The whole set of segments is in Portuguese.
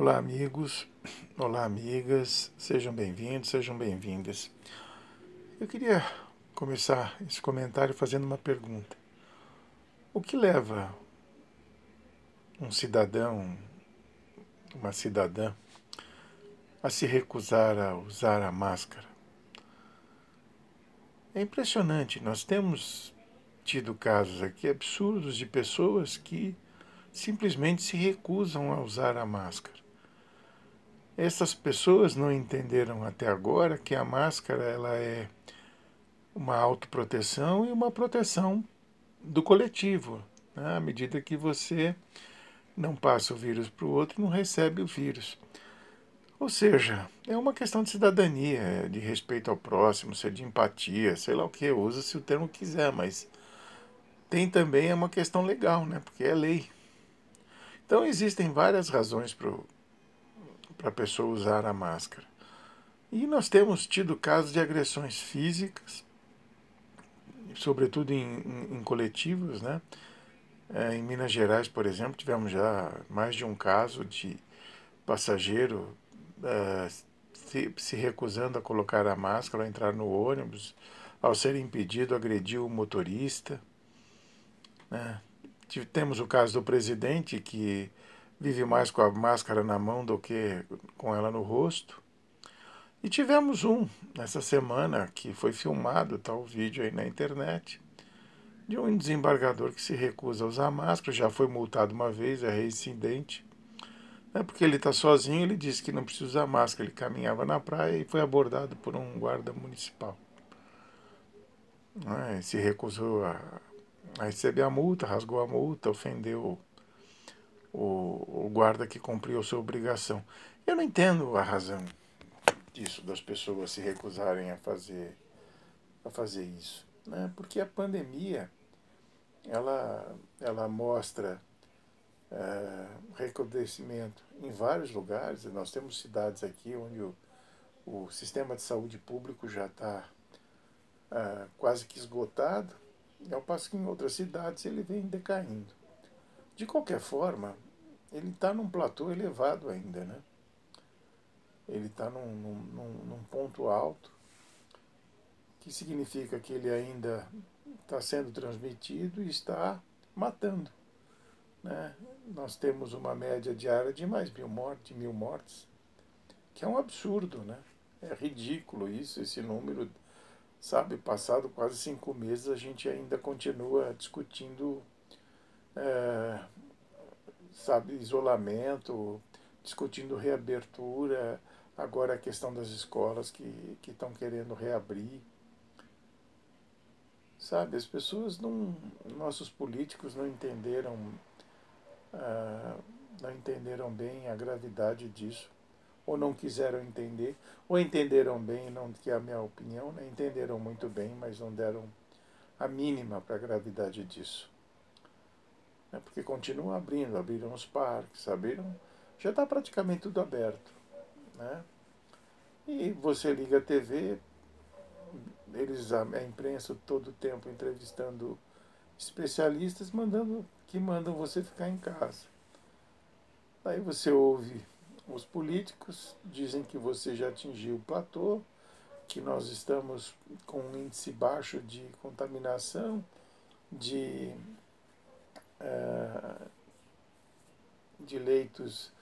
Olá, amigos. Olá, amigas. Sejam bem-vindos, sejam bem-vindas. Eu queria começar esse comentário fazendo uma pergunta. O que leva um cidadão, uma cidadã, a se recusar a usar a máscara? É impressionante, nós temos tido casos aqui absurdos de pessoas que simplesmente se recusam a usar a máscara. Essas pessoas não entenderam até agora que a máscara ela é uma autoproteção e uma proteção do coletivo. Né? À medida que você não passa o vírus para o outro, não recebe o vírus. Ou seja, é uma questão de cidadania, de respeito ao próximo, ser de empatia, sei lá o que, usa se o termo quiser, mas tem também é uma questão legal, né? porque é lei. Então existem várias razões para a pessoa usar a máscara. E nós temos tido casos de agressões físicas, sobretudo em, em, em coletivos, né? É, em Minas Gerais, por exemplo, tivemos já mais de um caso de passageiro é, se, se, recusando a colocar a máscara ao entrar no ônibus, ao ser impedido, agrediu o motorista. Né? Temos o caso do presidente que vive mais com a máscara na mão do que com ela no rosto. E tivemos um nessa semana que foi filmado, está o vídeo aí na internet, de um desembargador que se recusa a usar máscara, já foi multado uma vez, é reincidente. É porque ele está sozinho, ele disse que não precisa usar máscara, ele caminhava na praia e foi abordado por um guarda municipal. É, se recusou a, a receber a multa, rasgou a multa, ofendeu o, o guarda que cumpriu sua obrigação. Eu não entendo a razão disso, das pessoas se recusarem a fazer, a fazer isso. Né? Porque a pandemia, ela, ela mostra é, recrudescimento em vários lugares. Nós temos cidades aqui onde o, o sistema de saúde público já está é, quase que esgotado ao passo que em outras cidades ele vem decaindo. De qualquer forma, ele está num platô elevado ainda, né? Ele está num, num, num ponto alto, que significa que ele ainda está sendo transmitido e está matando. Né? Nós temos uma média diária de mais mil mortes, mil mortes, que é um absurdo, né? É ridículo isso, esse número sabe, passado quase cinco meses, a gente ainda continua discutindo, é, sabe, isolamento, discutindo reabertura, agora a questão das escolas que estão querendo reabrir. Sabe, as pessoas não, nossos políticos não entenderam, uh, não entenderam bem a gravidade disso ou não quiseram entender, ou entenderam bem, não que é a minha opinião, né? entenderam muito bem, mas não deram a mínima para a gravidade disso. É porque continuam abrindo, abriram os parques, abriram. Já está praticamente tudo aberto. Né? E você liga a TV, eles, a, a imprensa todo o tempo entrevistando especialistas mandando que mandam você ficar em casa. Aí você ouve os políticos dizem que você já atingiu o platô, que nós estamos com um índice baixo de contaminação, de, uh, de leitos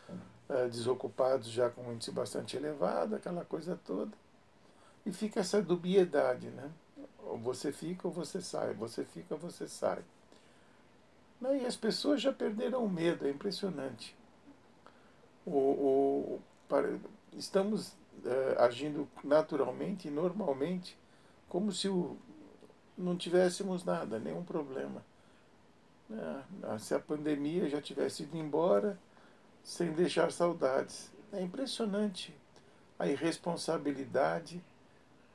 uh, desocupados já com um índice bastante elevado, aquela coisa toda. E fica essa dubiedade, né? Ou você fica ou você sai, você fica ou você sai. E as pessoas já perderam o medo, é impressionante o, o, para, estamos é, agindo naturalmente normalmente como se o, não tivéssemos nada, nenhum problema. É, se a pandemia já tivesse ido embora sem deixar saudades. É impressionante a irresponsabilidade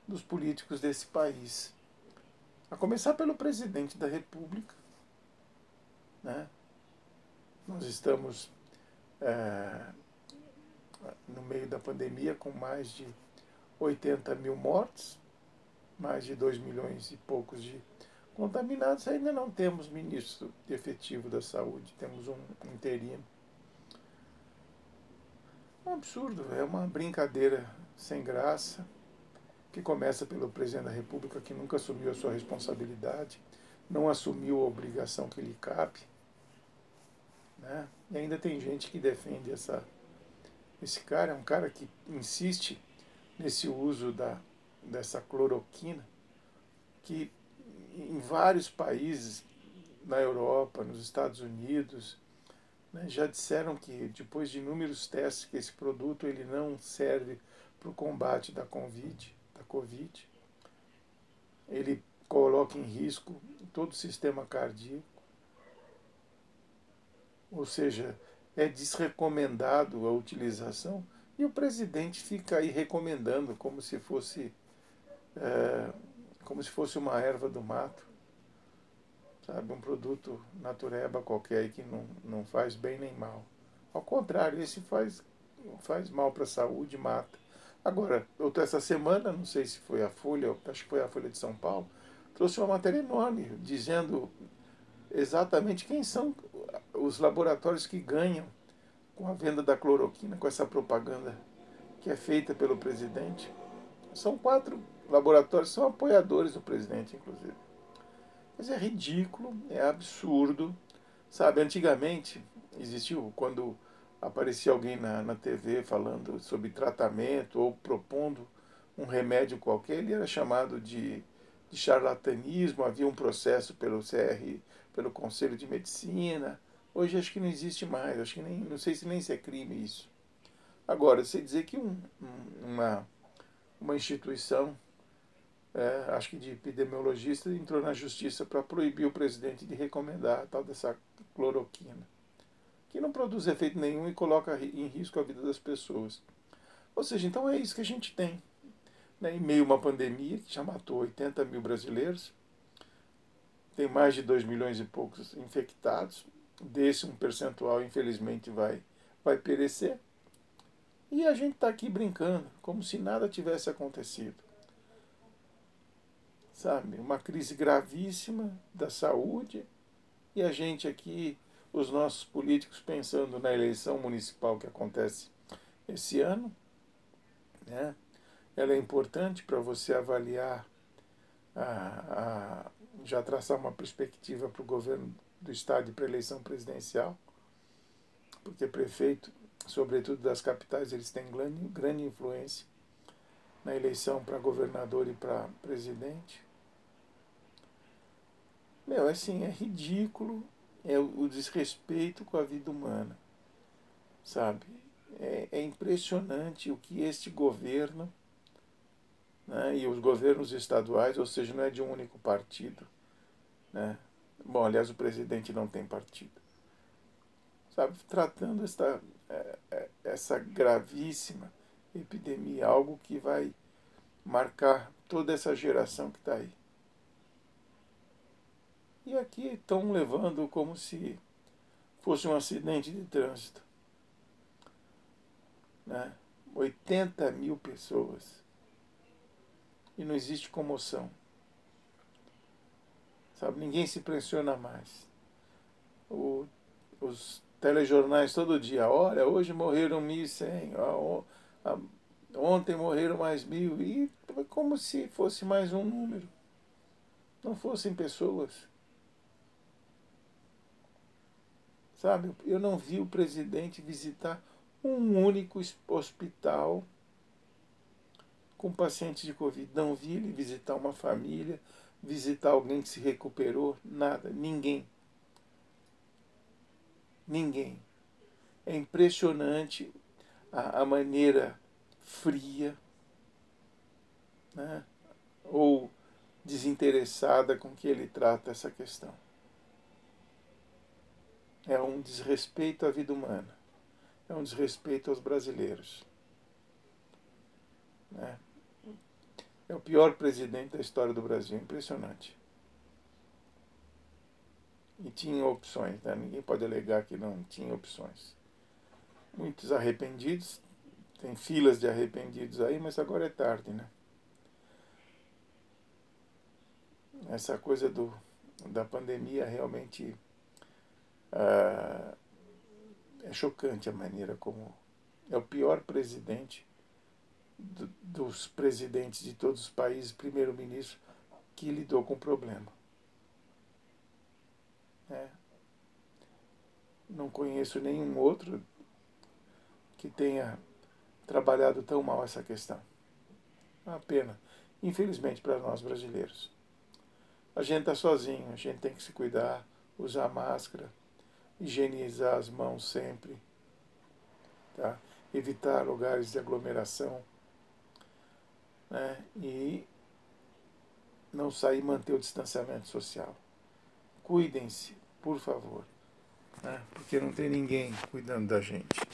dos políticos desse país. A começar pelo presidente da República. Né? Nós estamos é, no meio da pandemia, com mais de 80 mil mortes, mais de 2 milhões e poucos de contaminados, ainda não temos ministro efetivo da saúde, temos um interino. É um absurdo, é uma brincadeira sem graça, que começa pelo presidente da República, que nunca assumiu a sua responsabilidade, não assumiu a obrigação que lhe cabe. Né? E ainda tem gente que defende essa. Esse cara é um cara que insiste nesse uso da, dessa cloroquina, que em vários países, na Europa, nos Estados Unidos, né, já disseram que depois de inúmeros testes que esse produto ele não serve para o combate da COVID, da COVID. Ele coloca em risco todo o sistema cardíaco. Ou seja, é desrecomendado a utilização e o presidente fica aí recomendando como se fosse é, como se fosse uma erva do mato, sabe, um produto natureba qualquer que não, não faz bem nem mal. Ao contrário, esse faz, faz mal para a saúde, mata. Agora, outra essa semana, não sei se foi a Folha, acho que foi a Folha de São Paulo, trouxe uma matéria enorme dizendo exatamente quem são os laboratórios que ganham com a venda da cloroquina, com essa propaganda que é feita pelo presidente. São quatro laboratórios, são apoiadores do presidente, inclusive. Mas é ridículo, é absurdo. Sabe, antigamente existiu, quando aparecia alguém na, na TV falando sobre tratamento ou propondo um remédio qualquer, ele era chamado de, de charlatanismo, havia um processo pelo CR, pelo Conselho de Medicina. Hoje acho que não existe mais, acho que nem, não sei se nem se é crime isso. Agora, você dizer que um, uma, uma instituição, é, acho que de epidemiologista, entrou na justiça para proibir o presidente de recomendar a tal dessa cloroquina que não produz efeito nenhum e coloca em risco a vida das pessoas. Ou seja, então é isso que a gente tem. Né? Em meio a uma pandemia que já matou 80 mil brasileiros, tem mais de 2 milhões e poucos infectados, desse um percentual, infelizmente, vai, vai perecer. E a gente está aqui brincando, como se nada tivesse acontecido. Sabe? Uma crise gravíssima da saúde e a gente aqui os nossos políticos pensando na eleição municipal que acontece esse ano. Né? Ela é importante para você avaliar, a, a, já traçar uma perspectiva para o governo do Estado e para a eleição presidencial, porque prefeito, sobretudo das capitais, eles têm grande, grande influência na eleição para governador e para presidente. Meu, assim, é ridículo é o desrespeito com a vida humana, sabe? É, é impressionante o que este governo né, e os governos estaduais, ou seja, não é de um único partido, né? Bom, aliás, o presidente não tem partido, sabe? Tratando esta, é, é, essa gravíssima epidemia, algo que vai marcar toda essa geração que está aí. E aqui estão levando como se fosse um acidente de trânsito. Né? 80 mil pessoas. E não existe comoção. Sabe, ninguém se pressiona mais. O, os telejornais todo dia, olha, hoje morreram 1.100, ontem morreram mais mil, e como se fosse mais um número. Não fossem pessoas. Sabe, eu não vi o presidente visitar um único hospital com pacientes de Covid. Não vi ele visitar uma família, visitar alguém que se recuperou, nada, ninguém. Ninguém. É impressionante a, a maneira fria né, ou desinteressada com que ele trata essa questão é um desrespeito à vida humana, é um desrespeito aos brasileiros. Né? É o pior presidente da história do Brasil, impressionante. E tinha opções, né? ninguém pode alegar que não tinha opções. Muitos arrependidos, tem filas de arrependidos aí, mas agora é tarde, né? Essa coisa do, da pandemia realmente ah, é chocante a maneira como É o pior presidente do, dos presidentes de todos os países, primeiro-ministro, que lidou com o problema. É. Não conheço nenhum outro que tenha trabalhado tão mal essa questão. Uma pena, infelizmente, para nós brasileiros. A gente está sozinho, a gente tem que se cuidar, usar máscara, higienizar as mãos sempre, tá? evitar lugares de aglomeração né? e não sair manter o distanciamento social. Cuidem-se, por favor, né? porque não tem ninguém cuidando da gente.